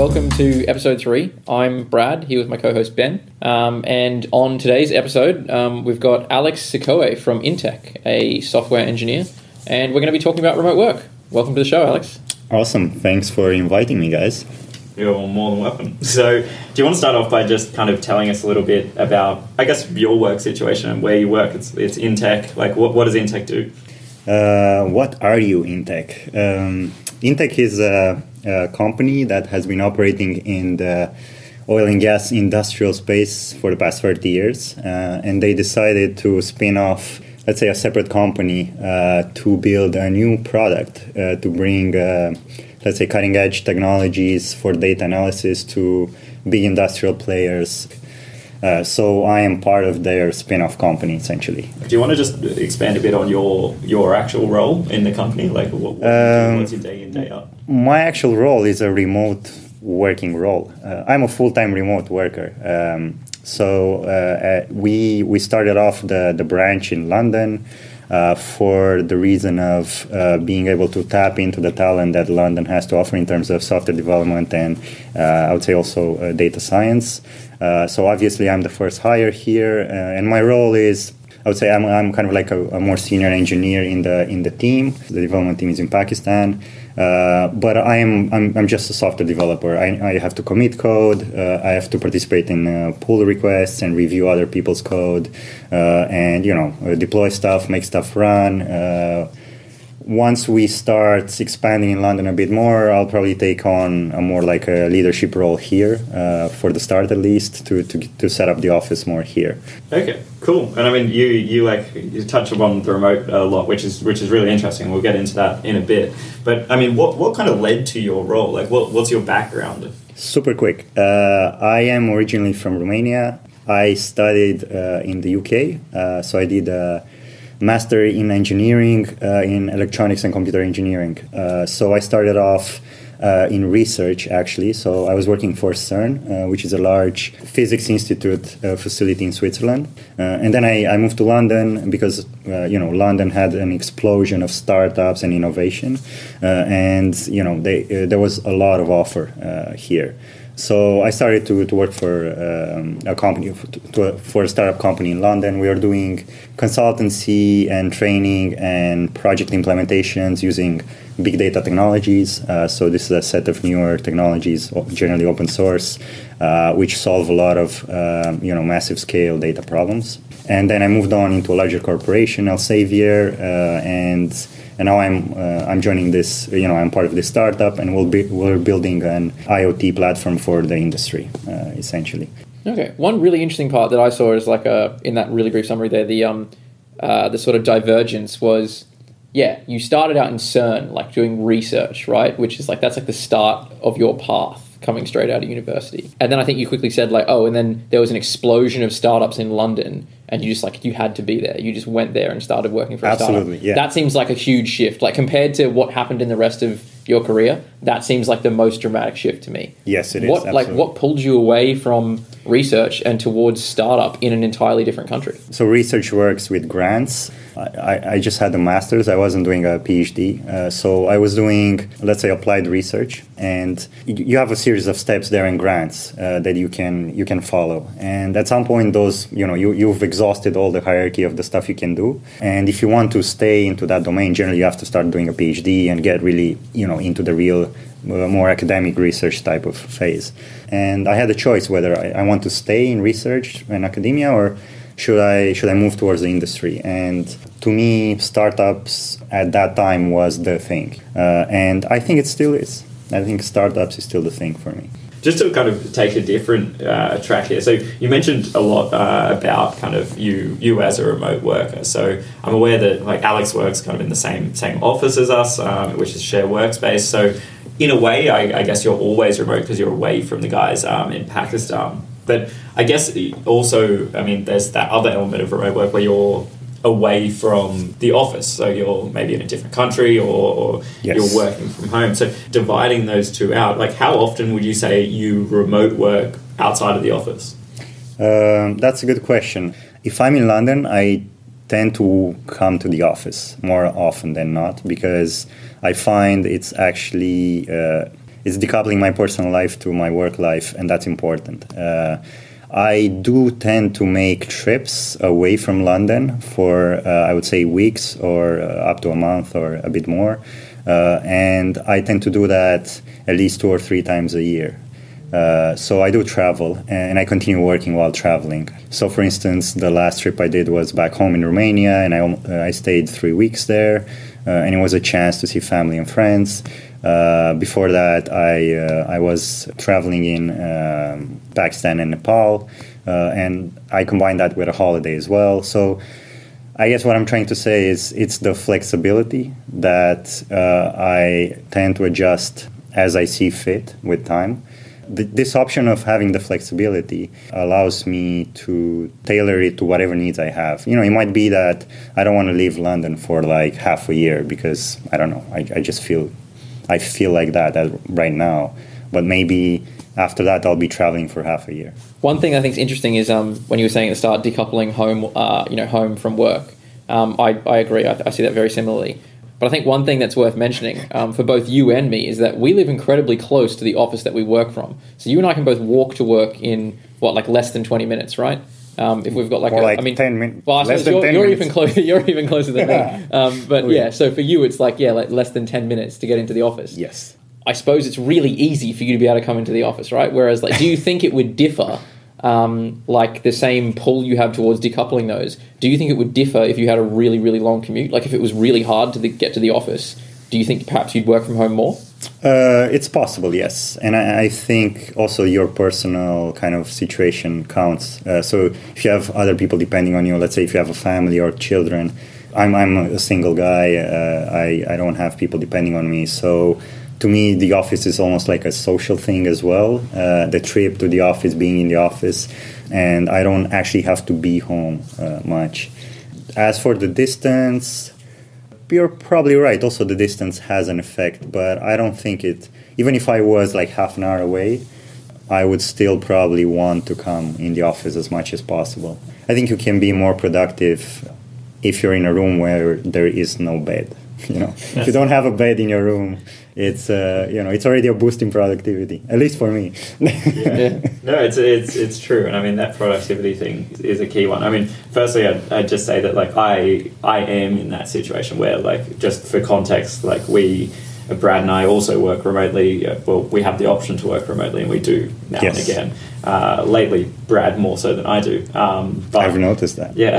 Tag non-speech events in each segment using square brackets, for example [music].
welcome to episode three. I'm Brad, here with my co host Ben. Um, and on today's episode, um, we've got Alex Sikoe from Intech, a software engineer, and we're going to be talking about remote work. Welcome to the show, Alex. Awesome. Thanks for inviting me, guys. You're more than welcome. So, do you want to start off by just kind of telling us a little bit about, I guess, your work situation and where you work? It's, it's Intech. Like, what, what does Intech do? Uh, what are you, Intech? Um, Intech is a, a, company that has been operating in the oil and gas industrial space for the past 30 years, uh, and they decided to spin off, let's say, a separate company uh, to build a new product uh, to bring uh, let's say, cutting edge technologies for data analysis to big industrial players. Uh, so I am part of their spin-off company, essentially. Do you want to just expand a bit on your your actual role in the company? Like, what, what um, what's your day in day out? My actual role is a remote working role. Uh, I'm a full-time remote worker. Um, so uh, we we started off the the branch in London uh, for the reason of uh, being able to tap into the talent that London has to offer in terms of software development and uh, I would say also uh, data science. Uh, so obviously, I'm the first hire here, and my role is I would say I'm, I'm kind of like a, a, more senior engineer in the in the team. The development team is in Pakistan, uh, but I am I'm, I'm just a software developer. I, I have to commit code. Uh, I have to participate in uh, pull requests and review other people's code, uh, and you know uh, deploy stuff, make stuff run once we start expanding in London a bit more, I'll probably take on a more like a leadership role here uh, for the start at least to, to, to set up the office more here. Okay, cool. And I mean, you you like you touch upon the remote a lot, which is which is really interesting. We'll get into that in a bit. But I mean, what what kind of led to your role? Like, what what's your background? Super quick. Uh, I am originally from Romania. I studied uh, in the UK, uh, so I did uh, master in engineering uh, in electronics and computer engineering. Uh, so I started off uh, in research actually. So I was working for CERN, uh, which is a large physics institute uh, facility in Switzerland. Uh, and then I, I, moved to London because you know London had an explosion of startups and innovation, and you know they, there was a lot of offer here. So I started to, to work for um, a company for a startup company in London. We are doing consultancy and training and project implementations using big data technologies. Uh, so this is a set of newer technologies, generally open source, uh, which solve a lot of um, you know massive scale data problems. And then I moved on into a larger corporation, Elsevier, uh, and and now I'm uh, I'm joining this. You know, I'm part of this startup, and we'll be we're building an IoT platform for the industry, uh, essentially. Okay, one really interesting part that I saw is like a in that really brief summary there. The um the sort of divergence was yeah, you started out in CERN, like doing research, right? Which is like that's like the start of your path coming straight out of university. And then I think you quickly said like, oh, and then there was an explosion of startups in London and you just like you had to be there. You just went there and started working for a Absolutely, startup. Yeah. That seems like a huge shift. Like compared to what happened in the rest of your career, that seems like the most dramatic shift to me. Yes, it what, is. Like what pulled you away from research and towards startup in an entirely different country? So research works with grants. I, I just had a master's. I wasn't doing a PhD. Uh, so I was doing, let's say, applied research, and you have a series of steps there in grants uh, that you can you can follow. And at some point, those you know you you've exhausted all the hierarchy of the stuff you can do. And if you want to stay into that domain, generally you have to start doing a PhD and get really you know into the real uh, more academic research type of phase. And I had a choice whether I, I want to stay in research and academia or should I should I move towards the industry? And to me, startups at that time was the thing, uh, and I think it still is. I think startups is still the thing for me. Just to kind of take a different uh, track here. So you mentioned a lot uh, about kind of you you as a remote worker. So I'm aware that like Alex works kind of in the same same office as us, um, which is share workspace. So in a way, I, I guess you're always remote because you're away from the guys um, in Pakistan. But I guess also, I mean, there's that other element of remote work where you're away from the office. So you're maybe in a different country or, or yes. you're working from home. So dividing those two out, like how often would you say you remote work outside of the office? Um, that's a good question. If I'm in London, I tend to come to the office more often than not because I find it's actually uh, it's decoupling my personal life to my work life, and that's important. Uh, I do tend to make trips away from London for, uh, I would say, weeks or uh, up to a month or a bit more. Uh, and I tend to do that at least two or three times a year. Uh, so I do travel and I continue working while traveling. So, for instance, the last trip I did was back home in Romania and I, uh, I stayed three weeks there. Uh, and it was a chance to see family and friends. Uh, before that, I, uh, I was traveling in um, Pakistan and Nepal, and I combined that with a holiday as well. So, I guess what I'm trying to say is it's the flexibility that I tend to adjust as I see fit with time this option of having the flexibility allows me to tailor it to whatever needs I have. You know, it might be that I don't want to leave London for like half a year because I don't know. I, I just feel I feel like that right now, but maybe after that I'll be traveling for half a year. One thing I think is interesting is um, when you were saying at the start, decoupling home, uh, you know, home from work. Um, I, I agree. I, I see that very similarly. But I think one thing that's worth mentioning um, for both you and me is that we live incredibly close to the office that we work from. So you and I can both walk to work in what, like less than twenty minutes, right? Um, if we've got like, a, like I mean, ten minutes. Well, less than you're, 10 you're minutes. even closer. [laughs] You're even closer than yeah. me. Um, but oh, yeah. so for you, it's like yeah, like less than ten minutes to get into the office. Yes. I suppose it's really easy for you to be able to come into the office, right? Whereas, like, do you think it would differ um, like the same pull you have towards decoupling those, do you think it would differ if you had a really, really long commute? Like if it was really hard to the, get to the office, do you think perhaps you'd work from home more? Uh, it's possible, yes, and I, I, think also your personal kind of situation counts. Uh, so if you have other people depending on you, let's say if you have a family or children, I'm I'm a single guy. Uh, I I don't have people depending on me, so to me the office is almost like a social thing as well. Uh, the trip to the office, being in the office, and I don't actually have to be home uh, much. As for the distance you're probably right. Also, the distance has an effect, but I don't think it. Even if I was like half an hour away, I would still probably want to come in the office as much as possible. I think you can be more productive if you're in a room where there is no bed. [laughs] You know, if you don't have a bed in your room, it's uh, you know it's already a boost in productivity at least for me yeah. [laughs] no it's it's it's true and i mean that productivity thing is a key one i mean firstly I'd, I'd, just say that like i i am in that situation where like just for context like we Brad and I also work remotely. Uh, well, we have the option to work remotely, and we do now yes. and again. Uh, lately, Brad more so than I do. Um, but, I've noticed that. Yeah,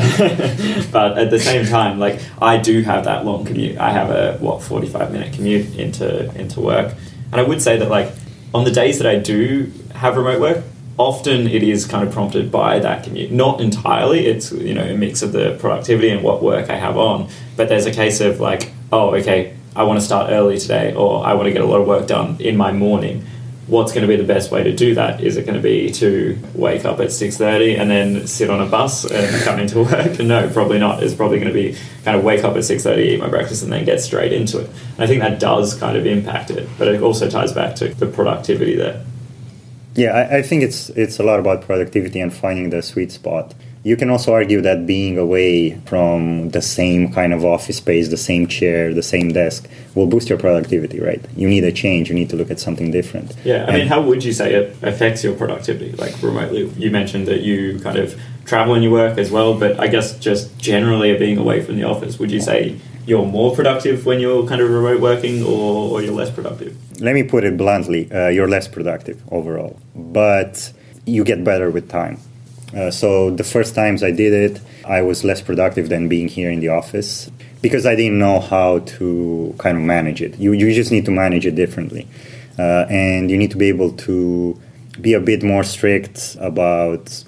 [laughs] but at the same time, like I do have that long commute. I have a what forty five minute commute into into work, and I would say that like on the days that I do have remote work, often it is kind of prompted by that commute. Not entirely. It's you know a mix of the productivity and what work I have on. But there's a case of like, oh, okay, I want to start early today, or I want to get a lot of work done in my morning. What's going to be the best way to do that? Is it going to be to wake up at six thirty and then sit on a bus and come into [laughs] work? No, probably not. It's probably going to be kind of wake up at six thirty, eat my breakfast, and then get straight into it. And I think that does kind of impact it, but it also ties back to the productivity there. Yeah, I, I think it's it's a lot about productivity and finding the sweet spot. You can also argue that being away from the same kind of office space, the same chair, the same desk will boost your productivity, right? You need a change, you need to look at something different. Yeah, I and mean, how would you say it affects your productivity, like remotely? You mentioned that you kind of travel in your work as well, but I guess just generally being away from the office, would you say you're more productive when you're kind of remote working or, or you're less productive? Let me put it bluntly uh, you're less productive overall, but you get better with time uh, so the first times I did it, I was less productive than being here in the office because I didn't know how to kind of manage it. You, you just need to manage it differently. Uh, and you need to be able to be a bit more strict about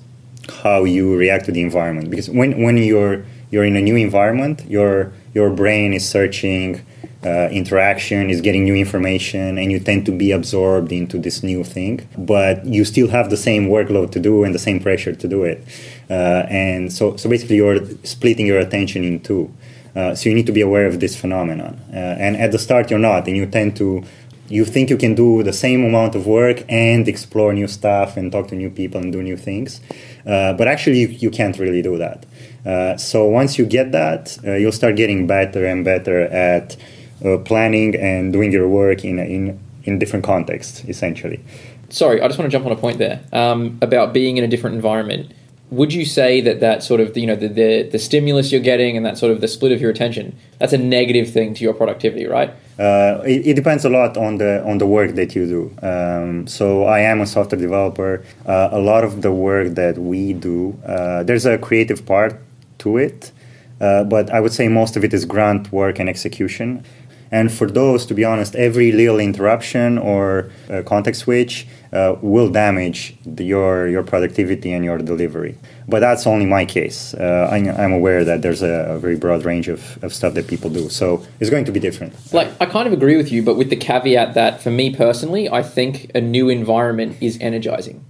how you react to the environment because when, when you're you're in a new environment your your brain is searching uh, interaction, is getting new information, and you tend to be absorbed into this new thing. But you still have the same workload to do and the same pressure to do it. Uh, and so, so basically, you're splitting your attention in two. Uh, so you need to be aware of this phenomenon. Uh, and at the start, you're not, and you tend to. You think you can do the same amount of work and explore new stuff and talk to new people and do new things, uh, but actually you, you can't really do that. Uh, so once you get that, you'll start getting better and better at planning and doing your work in, in in different contexts, essentially. Sorry, I just want to jump on a point there um, about being in a different environment. Would you say that that sort of you know the, the the stimulus you're getting and that sort of the split of your attention that's a negative thing to your productivity, right? Uh, it, it, depends a lot on the on the work that you do. Um, so I am a software developer. Uh, a lot of the work that we do, uh, there's a creative part to it, uh, but I would say most of it is grunt work and execution. And for those, to be honest, every little interruption or uh, context switch uh, will damage the, your your productivity and your delivery. But that's only my case. Uh, I, am aware that there's a, a, very broad range of, of stuff that people do, so it's going to be different. Like I kind of agree with you, but with the caveat that for me personally, I think a new environment is energizing.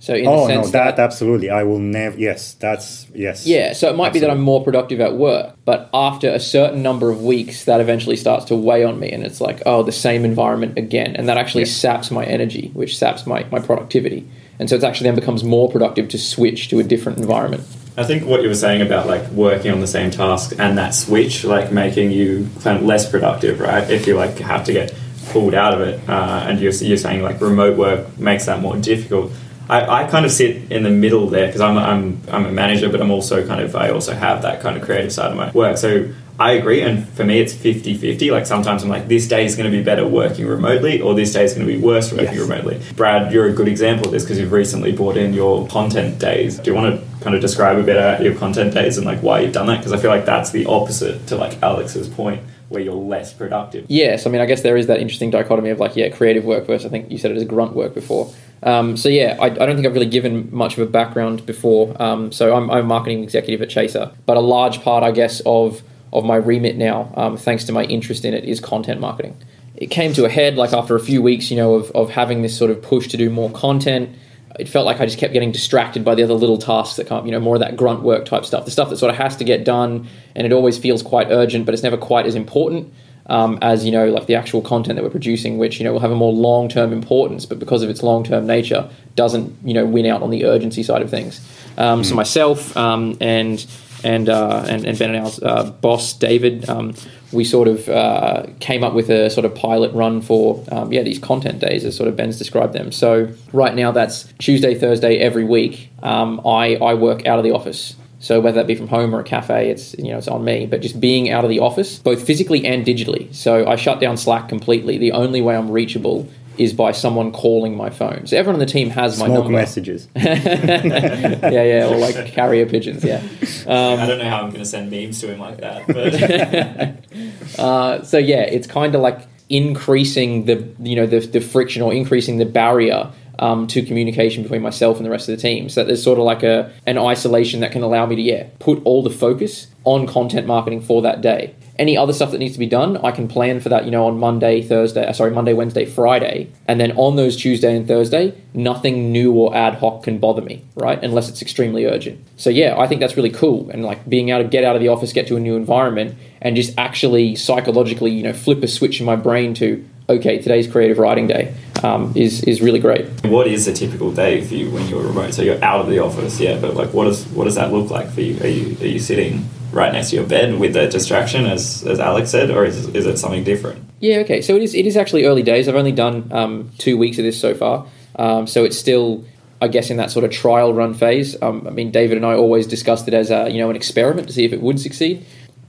So in oh the sense no, that, that, absolutely, I will never. Yes, that's yes. Yeah, so it might absolutely. be that I'm more productive at work, but after a certain number of weeks, that eventually starts to weigh on me, and it's like, oh, the same environment again, and that actually yeah. saps my energy, which saps my my productivity, and so it actually then becomes more productive to switch to a different environment. I think what you were saying about like working on the same task and that switch, like making you kind of less productive, right? If you like have to get pulled out of it, uh, and you're, you're saying like remote work makes that more difficult I, I kind of sit in the middle there because I'm, I'm, I'm a manager, but I'm also kind of, I also have that kind of creative side of my work. So I agree. And for me, it's 50 50. Like sometimes I'm like, this day is going to be better working remotely, or this day is going to be worse working yes. remotely. Brad, you're a good example of this because you've recently brought in your content days. Do you want to kind of describe a bit about your content days and like why you've done that? Because I feel like that's the opposite to like Alex's point where you're less productive. Yes, I mean, I guess there is that interesting dichotomy of like, yeah, creative work versus I think you said it as grunt work before. Um, so yeah, I, I, don't think I've really given much of a background before. Um, so I'm, I'm, a marketing executive at Chaser, but a large part, I guess, of of my remit now, um, thanks to my interest in it, is content marketing. It came to a head like after a few weeks, you know, of, of having this sort of push to do more content. It felt like I just kept getting distracted by the other little tasks that come, you know, more of that grunt work type stuff, the stuff that sort of has to get done, and it always feels quite urgent, but it's never quite as important um, as you know, like the actual content that we're producing, which you know will have a more long term importance, but because of its long term nature, doesn't you know win out on the urgency side of things. Um, mm. So hmm. myself um, and and uh, and and Ben and our uh, boss David, um, we sort of uh, came up with a sort of pilot run for um, yeah these content days as sort of Ben's described them. So right now that's Tuesday, Thursday every week. Um, I I work out of the office. So whether that be from home or a cafe, it's you know it's on me. But just being out of the office, both physically and digitally. So I shut down Slack completely. The only way I'm reachable is by someone calling my phone. So everyone on the team has Smoke my number. messages. [laughs] yeah, yeah, or like carrier pigeons. Yeah. Um, I don't know how I'm going to send memes to him like that. But [laughs] uh, so yeah, it's kind of like increasing the you know the, the friction or increasing the barrier um, to communication between myself and the rest of the team. So there's sort of like a an isolation that can allow me to yeah put all the focus on content marketing for that day. Any other stuff that needs to be done, I can plan for that, you know, on Monday, Thursday, uh, sorry, Monday, Wednesday, Friday. And then on those Tuesday and Thursday, nothing new or ad hoc can bother me, right? Unless it's extremely urgent. So yeah, I think that's really cool. And like being able to get out of the office, get to a new environment, and just actually psychologically, you know, flip a switch in my brain to, okay, today's creative writing day um, is is really great. What is a typical day for you when you're remote? So you're out of the office, yeah, but like, what does what does that look like for you? Are you are you sitting right next to your bed with a distraction, as as Alex said, or is is it something different? Yeah, okay. So it is it is actually early days. I've only done um, two weeks of this so far, um, so it's still. I guess in that sort of trial run phase, um, I mean, David and I always discussed it as a you know an experiment to see if it would succeed.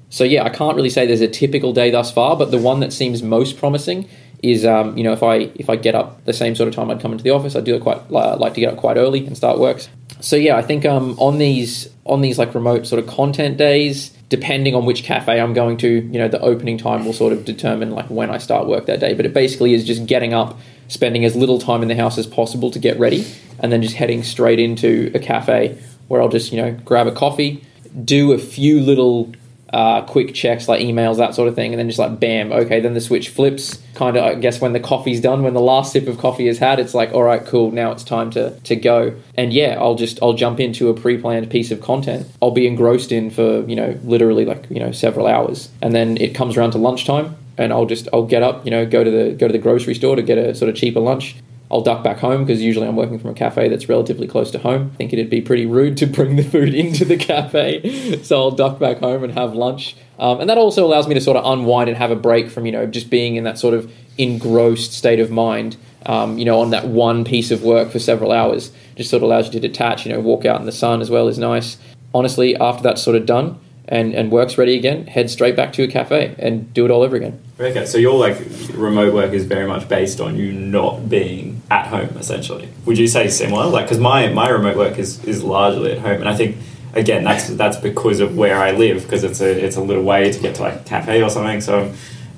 So yeah, I can't really say there's a typical day thus far, but the one that seems most promising is um, you know if I if I get up the same sort of time I'd come into the office, I do it quite uh, like to get up quite early and start work. So yeah, I think um, on these on these like remote sort of content days, depending on which cafe I'm going to, you know, the opening time will sort of determine like when I start work that day. But it basically is just getting up, spending as little time in the house as possible to get ready, and then just heading straight into a cafe where I'll just you know grab a coffee, do a few little uh, quick checks like emails, that sort of thing, and then just like bam, okay, then the switch flips. Kind of, I guess when the coffee's done, when the last sip of coffee is had, it's like, all right, cool, now it's time to to go. And yeah, I'll just I'll jump into a pre-planned piece of content. I'll be engrossed in for you know literally like you know several hours, and then it comes around to lunchtime, and I'll just I'll get up, you know, go to the go to the grocery store to get a sort of cheaper lunch, I'll duck back home because usually I'm working from a cafe that's relatively close to home. I think it'd be pretty rude to bring the food [laughs] into the cafe, so I'll duck back home and have lunch. Um, and that also allows me to sort of unwind and have a break from you know just being in that sort of engrossed state of mind. Um, you know, on that one piece of work for several hours, just sort of allows you to detach. You know, walk out in the sun as well is nice. Honestly, after that's sort of done, and, and work's ready again, head straight back to a cafe and do it all over again. Okay, so your like remote work is very much based on you not being at home, essentially. Would you say similar? Like, because my my remote work is is largely at home, and I think again that's that's because of where I live, because it's a it's a little way to get to like a cafe or something. So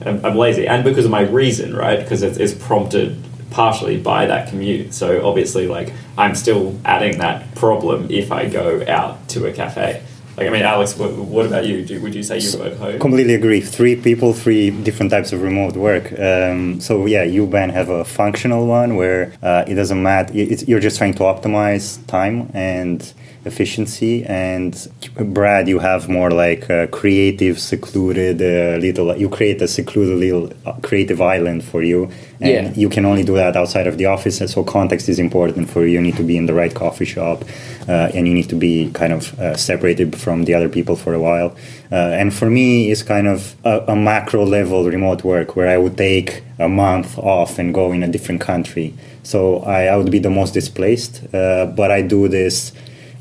I'm, I'm lazy, and because of my reason, right? Because it's, it's prompted partially by that commute. So obviously, like I'm still adding that problem if I go out to a cafe. Like, I mean, Alex, what, what about you? Do, would you say you work home? Completely agree. Three people, three different types of remote work. Um, so yeah, you Ben have a functional one where uh, it doesn't matter. It's, you're just trying to optimize time and efficiency. And Brad, you have more like a creative, secluded uh, little. You create a secluded little uh, creative island for you, and Yeah. you can only do that outside of the office. And so context is important for you. You need to be in the right coffee shop, uh, and you need to be kind of uh, separated from the other people for a while. Uh, and for me, it's kind of a, a macro level remote work where I would take a month off and go in a different country. So I, I would be the most displaced, uh, but I do this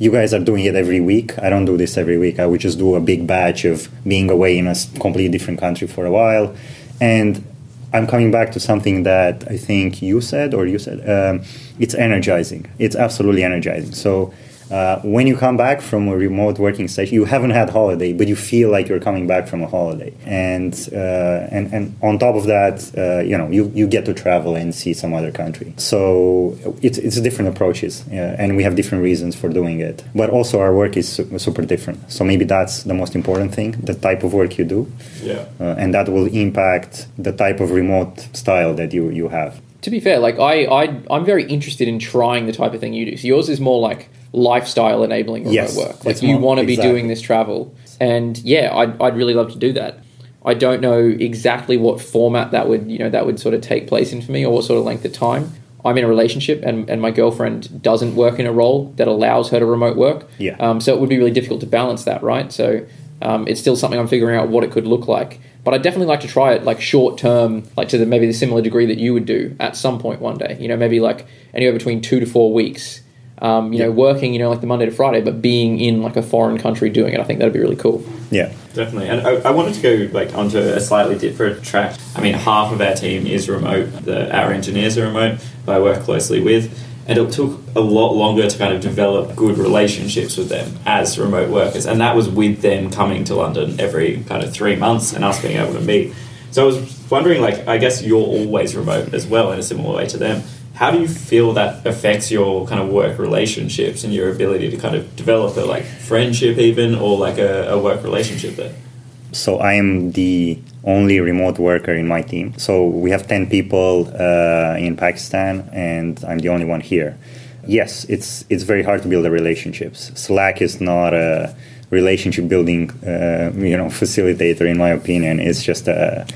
you guys are doing it every week. I don't do this every week. I would just do a big batch of being away in a completely different country for a while. And I'm coming back to something that I think you said or you said. Um, it's energizing. It's absolutely energizing. So uh, when you come back from a remote working session, you haven't had holiday, but you feel like you're coming back from a holiday. And uh, and and on top of that, uh, you know, you, you get to travel and see some other country. So it's it's different approaches, and we have different reasons for doing it. But also our work is su- super different. So maybe that's the most important thing: the type of work you do, Yeah. uh, and that will impact the type of remote style that you you have. To be fair, like I, I, I'm very interested in trying the type of thing you do. So yours is more like lifestyle enabling remote Yes, work. Like you want to be exactly. doing this travel, and yeah, I'd, I'd really love to do that. I don't know exactly what format that would, you know, that would sort of take place in for me, or what sort of length of time. I'm in a relationship, and, and my girlfriend doesn't work in a role that allows her to remote work. Yeah. Um, so it would be really difficult to balance that, right? So um, it's still something I'm figuring out what it could look like. But I'd definitely like to try it like short term, like to the, maybe the similar degree that you would do at some point one day. You know, maybe like anywhere between two to four weeks. Um, you know, working, you know, like the Monday to Friday, but being in like a foreign country doing it. I think that'd be really cool. Yeah, Definitely, and I, I wanted to go like onto a slightly different track. I mean, half of our team is remote. The, our engineers are remote, who I work closely with, and it took a lot longer to kind of develop good relationships with them as remote workers, and that was with them coming to London every kind of three months and us being able to meet. So I was wondering, like, I guess you're always remote as well in a similar way to them. How do you feel that affects your kind of work relationships and your ability to kind of develop a like friendship even or like a, a work relationship there? so I am the only remote worker in my team. So we have 10 people uh, in Pakistan, and I'm the only one here. Yes, it's it's very hard to build the relationships. Slack is not a relationship building, uh, you know, [laughs] facilitator in my opinion. It's just a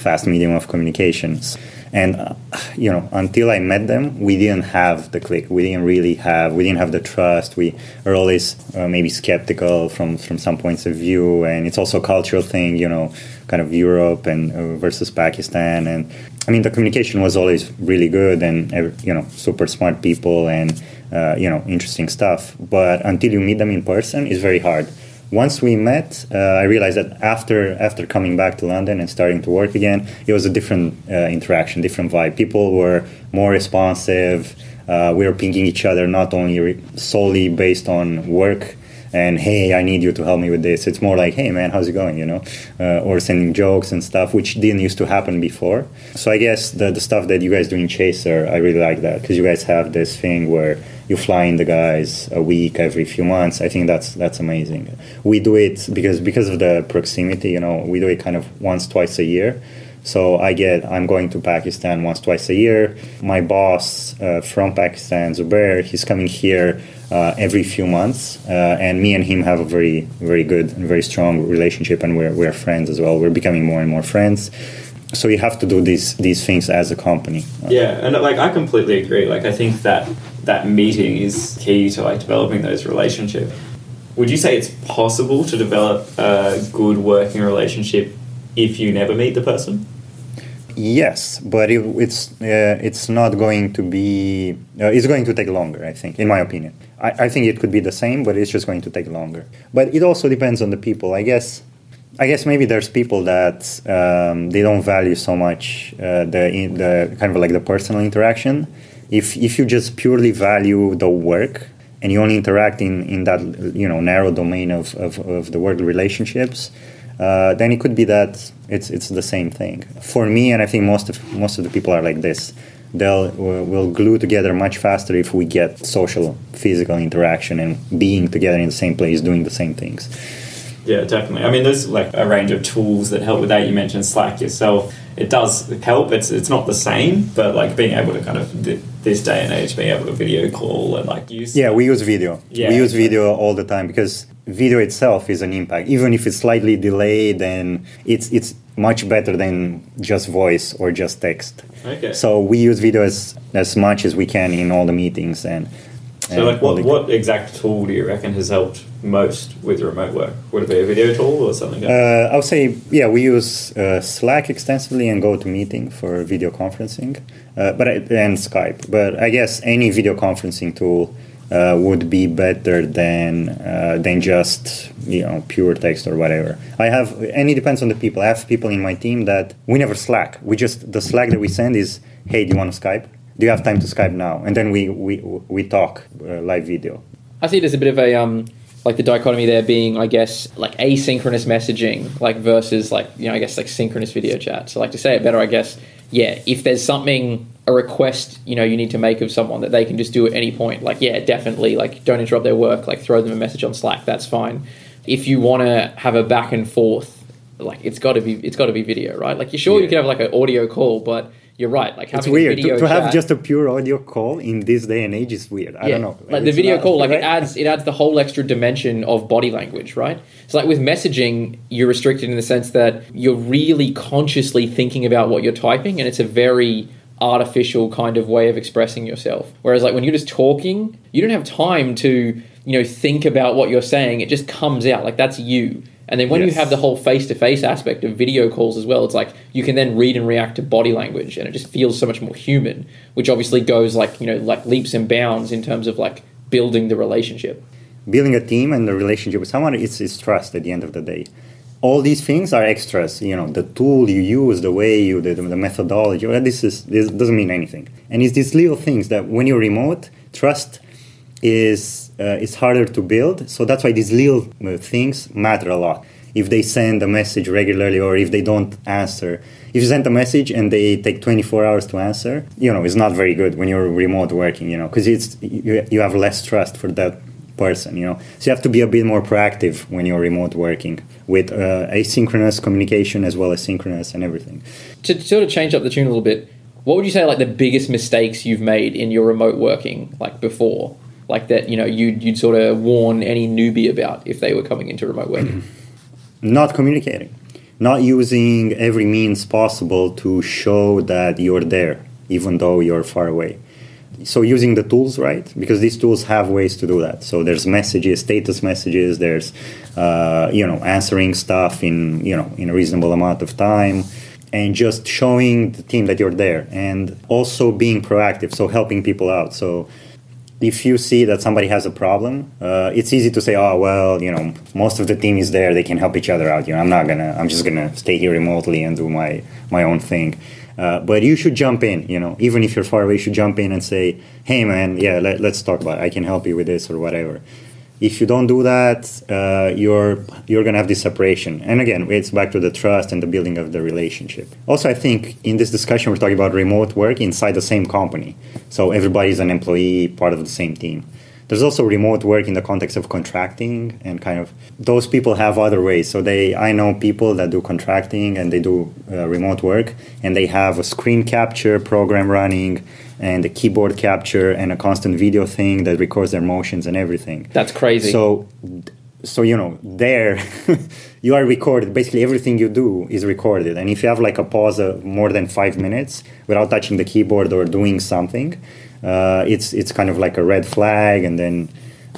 fast medium of communications. And uh, you know, until I met them, we didn't have the click. We didn't really have. We didn't have the trust. We are always uh, maybe skeptical from from some points of view, and it's also a cultural thing. You know, kind of Europe and uh, versus Pakistan. And I mean, the communication was always really good, and uh, you know, super smart people, and uh, you know, interesting stuff. But until you meet them in person, it's very hard once we met, uh, I realized that after after coming back to London and starting to work again, it was a different uh, interaction, different vibe. People were more responsive. Uh, we were pinging each other not only re- solely based on work and hey, I need you to help me with this. It's more like hey man, how's it going? You know, uh, or sending jokes and stuff, which didn't used to happen before. So I guess the the stuff that you guys do in Chaser, I really like that because you guys have this thing where you fly in the guys a week every few months. I think that's that's amazing. We do it because because of the proximity. You know, we do it kind of once twice a year. So I get I'm going to Pakistan once twice a year. My boss uh, from Pakistan, Zubair, he's coming here uh, every few months, uh, and me and him have a very very good and very strong relationship, and we're we're friends as well. We're becoming more and more friends. so you have to do these these things as a company. Yeah, and like I completely agree. Like I think that that meeting is key to like developing those relationships. Would you say it's possible to develop a good working relationship if you never meet the person? Yes, but it, it's uh, it's not going to be. Uh, it's going to take longer, I think, in my opinion. I, I think it could be the same, but it's just going to take longer. But it also depends on the people. I guess. I guess maybe there's people that um, they don't value so much uh, the the kind of like the personal interaction. If if you just purely value the work and you only interact in, in that you know narrow domain of, of, of the work relationships, uh, then it could be that it's it's the same thing. For me, and I think most of most of the people are like this. They'll will glue together much faster if we get social, physical interaction and being together in the same place, doing the same things. Yeah, definitely. I mean, there's like a range of tools that help with that. You mentioned Slack yourself. It does help. It's it's not the same, but like being able to kind of this day and age, being able to video call and like use. Yeah, we use video. Yeah, we use video all the time because video itself is an impact. Even if it's slightly delayed, then it's it's much better than just voice or just text. Okay. So we use video as as much as we can in all the meetings and. So, like, what, what exact tool do you reckon has helped most with remote work? Would it be a video tool or something? Else? Uh, I would say, yeah, we use uh, Slack extensively and GoToMeeting for video conferencing, uh, but and Skype. But I guess any video conferencing tool uh, would be better than uh, than just you know pure text or whatever. I have, and it depends on the people. I have people in my team that we never Slack. We just the Slack that we send is, hey, do you want to Skype? Do you have time to Skype now? And then we we we talk uh, live video. I see there's a bit of a um like the dichotomy there being, I guess, like asynchronous messaging, like versus like you know, I guess like synchronous video chat. So like to say it better, I guess, yeah, if there's something a request you know you need to make of someone that they can just do at any point, like yeah, definitely, like don't interrupt their work, like throw them a message on Slack, that's fine. If you want to have a back and forth, like it's got to be it's got to be video, right? Like you're sure yeah. you can have like an audio call, but you're right. Like it's weird to, to have just a pure audio call in this day and age is weird. I yeah. don't know. Like, the video not, call, like right? it adds it adds the whole extra dimension of body language, right? So like with messaging, you're restricted in the sense that you're really consciously thinking about what you're typing, and it's a very artificial kind of way of expressing yourself. Whereas like when you're just talking, you don't have time to you know think about what you're saying. It just comes out like that's you. And then when yes. you have the whole face to face aspect of video calls as well, it's like you can then read and react to body language and it just feels so much more human, which obviously goes like, you know, like leaps and bounds in terms of like building the relationship. Building a team and the relationship with someone, it's, it's trust at the end of the day. All these things are extras, you know, the tool you use, the way you, the, the methodology, this, is, this doesn't mean anything. And it's these little things that when you're remote, trust is it's harder to build. So that's why these little uh, things matter a lot. If they send a message regularly or if they don't answer, if you send a message and they take 24 hours to answer, you know, it's not very good when you're remote working, you know, because it's you, you have less trust for that person, you know. So you have to be a bit more proactive when you're remote working with uh, asynchronous communication as well as synchronous and everything. To sort of change up the tune a little bit, what would you say like the biggest mistakes you've made in your remote working like before? Like that you know you'd, you'd sort of warn any newbie about if they were coming into remote working. [clears throat] Not communicating. Not using every means possible to show that you're there even though you're far away. So using the tools right? Because these tools have ways to do that. So there's messages status messages there's uh, you know answering stuff in you know in a reasonable amount of time and just showing the team that you're there and also being proactive so helping people out. So if you see that somebody has a problem, uh, it's easy to say, "Oh, well, you know, most of the team is there; they can help each other out." You know, I'm not gonna, I'm just gonna stay here remotely and do my my own thing. Uh, but you should jump in. You know, even if you're far away, you should jump in and say, "Hey, man, yeah, let, us talk about. It. I can help you with this or whatever." If you don't do that, uh, you're you're gonna have this separation. And again, it's back to the trust and the building of the relationship. Also, I think in this discussion we're talking about remote work inside the same company, so everybody's an employee, part of the same team. There's also remote work in the context of contracting, and kind of those people have other ways. So they, I know people that do contracting and they do uh, remote work, and they have a screen capture program running and a keyboard capture and a constant video thing that records their motions and everything. That's crazy. So so you know there [laughs] you are recorded basically everything you do is recorded and if you have like a pause of more than five minutes without touching the keyboard or doing something uh, it's it's kind of like a red flag and then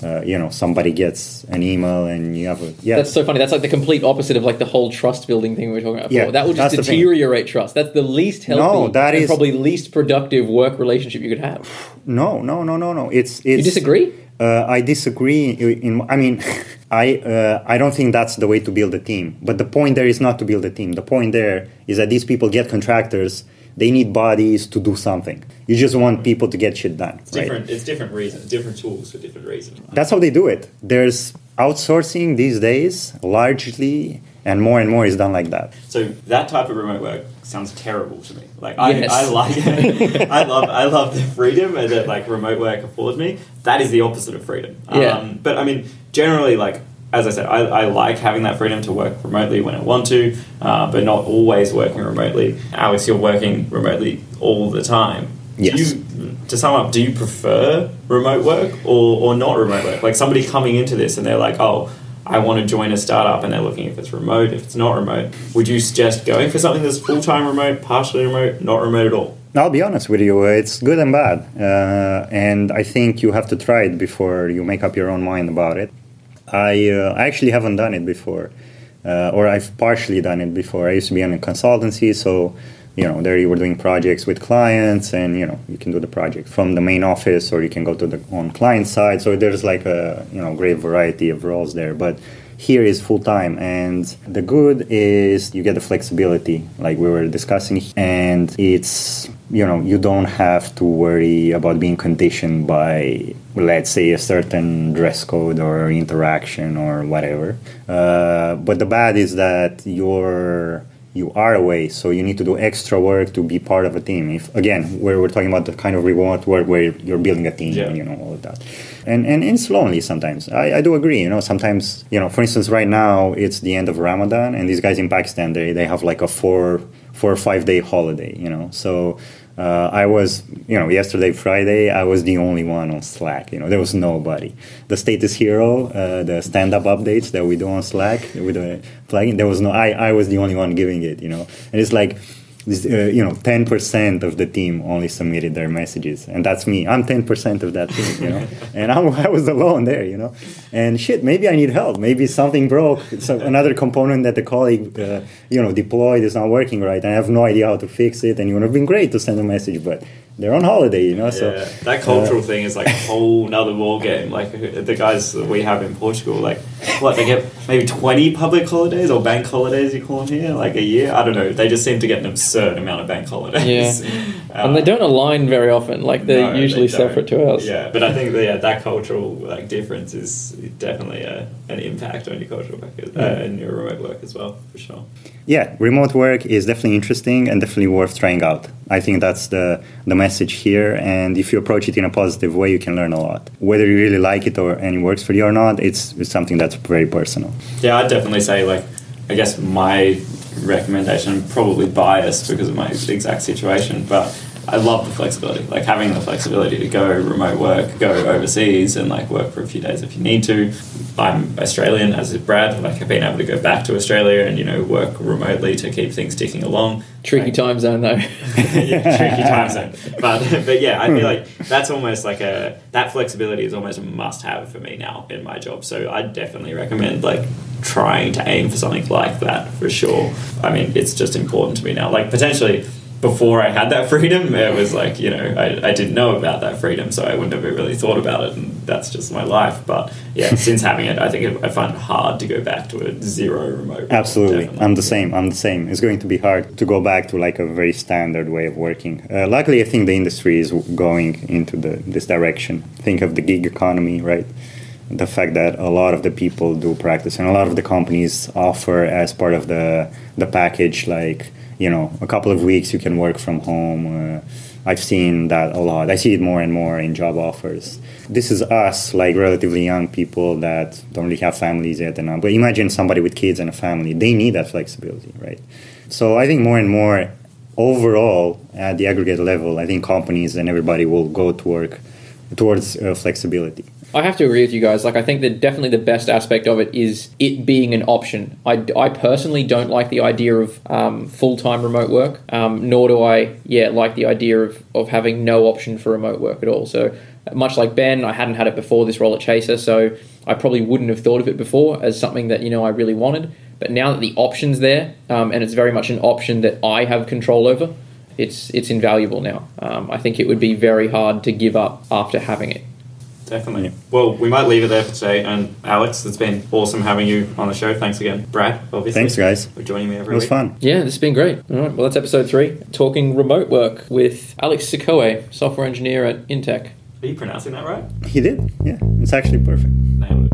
uh, you know somebody gets an email and you have a yeah That's so funny. That's like the complete opposite of like the whole trust building thing we were talking about before. Yeah, that would just that's the thing. deteriorate trust. That's the least healthy No, that and is- probably least productive work relationship you could have. no no no no no it's it's You disagree? Uh, I disagree. In, I mean, [laughs] I uh, I don't think that's the way to build a team. But the point there is not to build a team. The point there is that these people get contractors. They need bodies to do something. You just want people to get shit done. It's right? different. It's different reasons, different tools for different reasons. That's how they do it. There's outsourcing these days, largely, and more and more is done like that. So that type of remote work sounds terrible to me. Like I, Yes. I like [laughs] I love I love the freedom that like remote work affords me. That is the opposite of freedom. Yeah. Um, but I mean, generally, like as I said, I, I like having that freedom to work remotely when I want to, uh, but not always working remotely. Alex, you're working remotely all the time. Yes. you, to sum up, do you prefer remote work or, or not remote work? Like somebody coming into this and they're like, oh, I want to join a startup and they're looking if it's remote, if it's not remote. Would you suggest going for something that's full time remote, partially remote, not remote at all? I'll be honest with you, it's good and bad. Uh, and I think you have to try it before you make up your own mind about it. I, uh, actually haven't done it before, uh, or I've partially done it before. I used to be on a consultancy, so you know there you were doing projects with clients, and you know you can do the project from the main office, or you can go to the on client side. So there's like a you know great variety of roles there, but here is full time and the good is you get the flexibility like we were discussing and it's you know you don't have to worry about being conditioned by let's say a certain dress code or interaction or whatever. Uh, but the bad is that you're you are away so you need to do extra work to be part of a team. If again where we're talking about the kind of remote work where you're building a team Yeah. and you know all of that. And and it's lonely sometimes. I, I do agree you know sometimes you know for instance right now it's the end of ramadan and these guys in pakistan they, they have like a four four or five day holiday you know. So uh, I was, you know, yesterday Friday, I was the only one on Slack. You know, there was nobody. The status hero, uh, the stand-up updates that we do on Slack with the plugin, there was no. I, I was the only one giving it. You know, and it's like, you know, ten percent of the team only submitted their messages, and that's me. I'm ten percent of that team. You know, [laughs] and I'm, I was alone there. You know, and shit, maybe I need help. Maybe something broke. So another component that the colleague, uh, you know, deployed is not working right, and I have no idea how to fix it. And it would have been great to send a message, but they're on holiday. You know, so that cultural thing is like a whole nother ball game. Like the guys that we have in Portugal, like what they get maybe twenty public holidays or bank holidays you call them here, like a year. I don't know. They just seem to get an absurd amount of bank holidays. Uh, [laughs] and they don't align very often. Like they're no, usually don't. separate to us. Yeah, but I think that, yeah, that cultural like difference is definitely a, an impact on your cultural work uh, and your remote work as well, for sure. yeah, remote work is definitely interesting and definitely worth trying out. I think that's the the message here. And if you approach it in a positive way, you can learn a lot. Whether you really like it or and it works for you or not, it's, it's something that's very personal. Yeah, I'd definitely say like I guess my recommendation I'm probably biased because of my exact situation, but I love the flexibility. Like having the flexibility to go remote work, go overseas and like work for a few days if you need to. I'm Australian as is Brad, like I've been able to go back to Australia and, you know, work remotely to keep things ticking along. Tricky Like- time zone though. [laughs] yeah, tricky time [laughs] zone. But but yeah, I feel like that's almost like a that flexibility is almost a must have for me now in my job. So I definitely recommend like trying to aim for something like that for sure. I mean, it's just important to me now. Like potentially before I had that freedom, it was like, you know, I, I didn't know about that freedom, so I wouldn't have really thought about it, and that's just my life. But yeah, [laughs] since having it, I think it, I find it hard to go back to a zero remote. Absolutely, definitely. I'm the same. I'm the same. It's going to be hard to go back to like a very standard way of working. Uh, luckily, I think the industry is going into the this direction. Think of the gig economy, right? The fact that a lot of the people do practice, and a lot of the companies offer as part of the the package, like you know, a couple of weeks you can work from home. Uh, I've seen that a lot. I see it more and more in job offers. This is us, like relatively young people that don't really have families yet. And but imagine somebody with kids and a family. They need that flexibility, right? So I think more and more, overall, at the aggregate level, I think companies and everybody will go to work towards uh, flexibility. I have to agree with you guys. Like, I think that definitely the best aspect of it is it being an option. I, I personally don't like the idea of um, full time remote work, um, nor do I, yeah, like the idea of, of having no option for remote work at all. So, much like Ben, I hadn't had it before this role at Chaser, so I probably wouldn't have thought of it before as something that, you know, I really wanted. But now that the option's there, um, and it's very much an option that I have control over, it's it's invaluable now. Um, I think it would be very hard to give up after having it. Definitely. Yeah. Well, we might leave it there for today. And Alex, it's been awesome having you on the show. Thanks again, Brad. Obviously, Thanks, guys. for joining me every It was week. fun. Yeah, this has been great. All right, well, that's episode three, talking remote work with Alex Sikoe, software engineer at Intech. Are you pronouncing that right? He did. Yeah, it's actually perfect. Nailed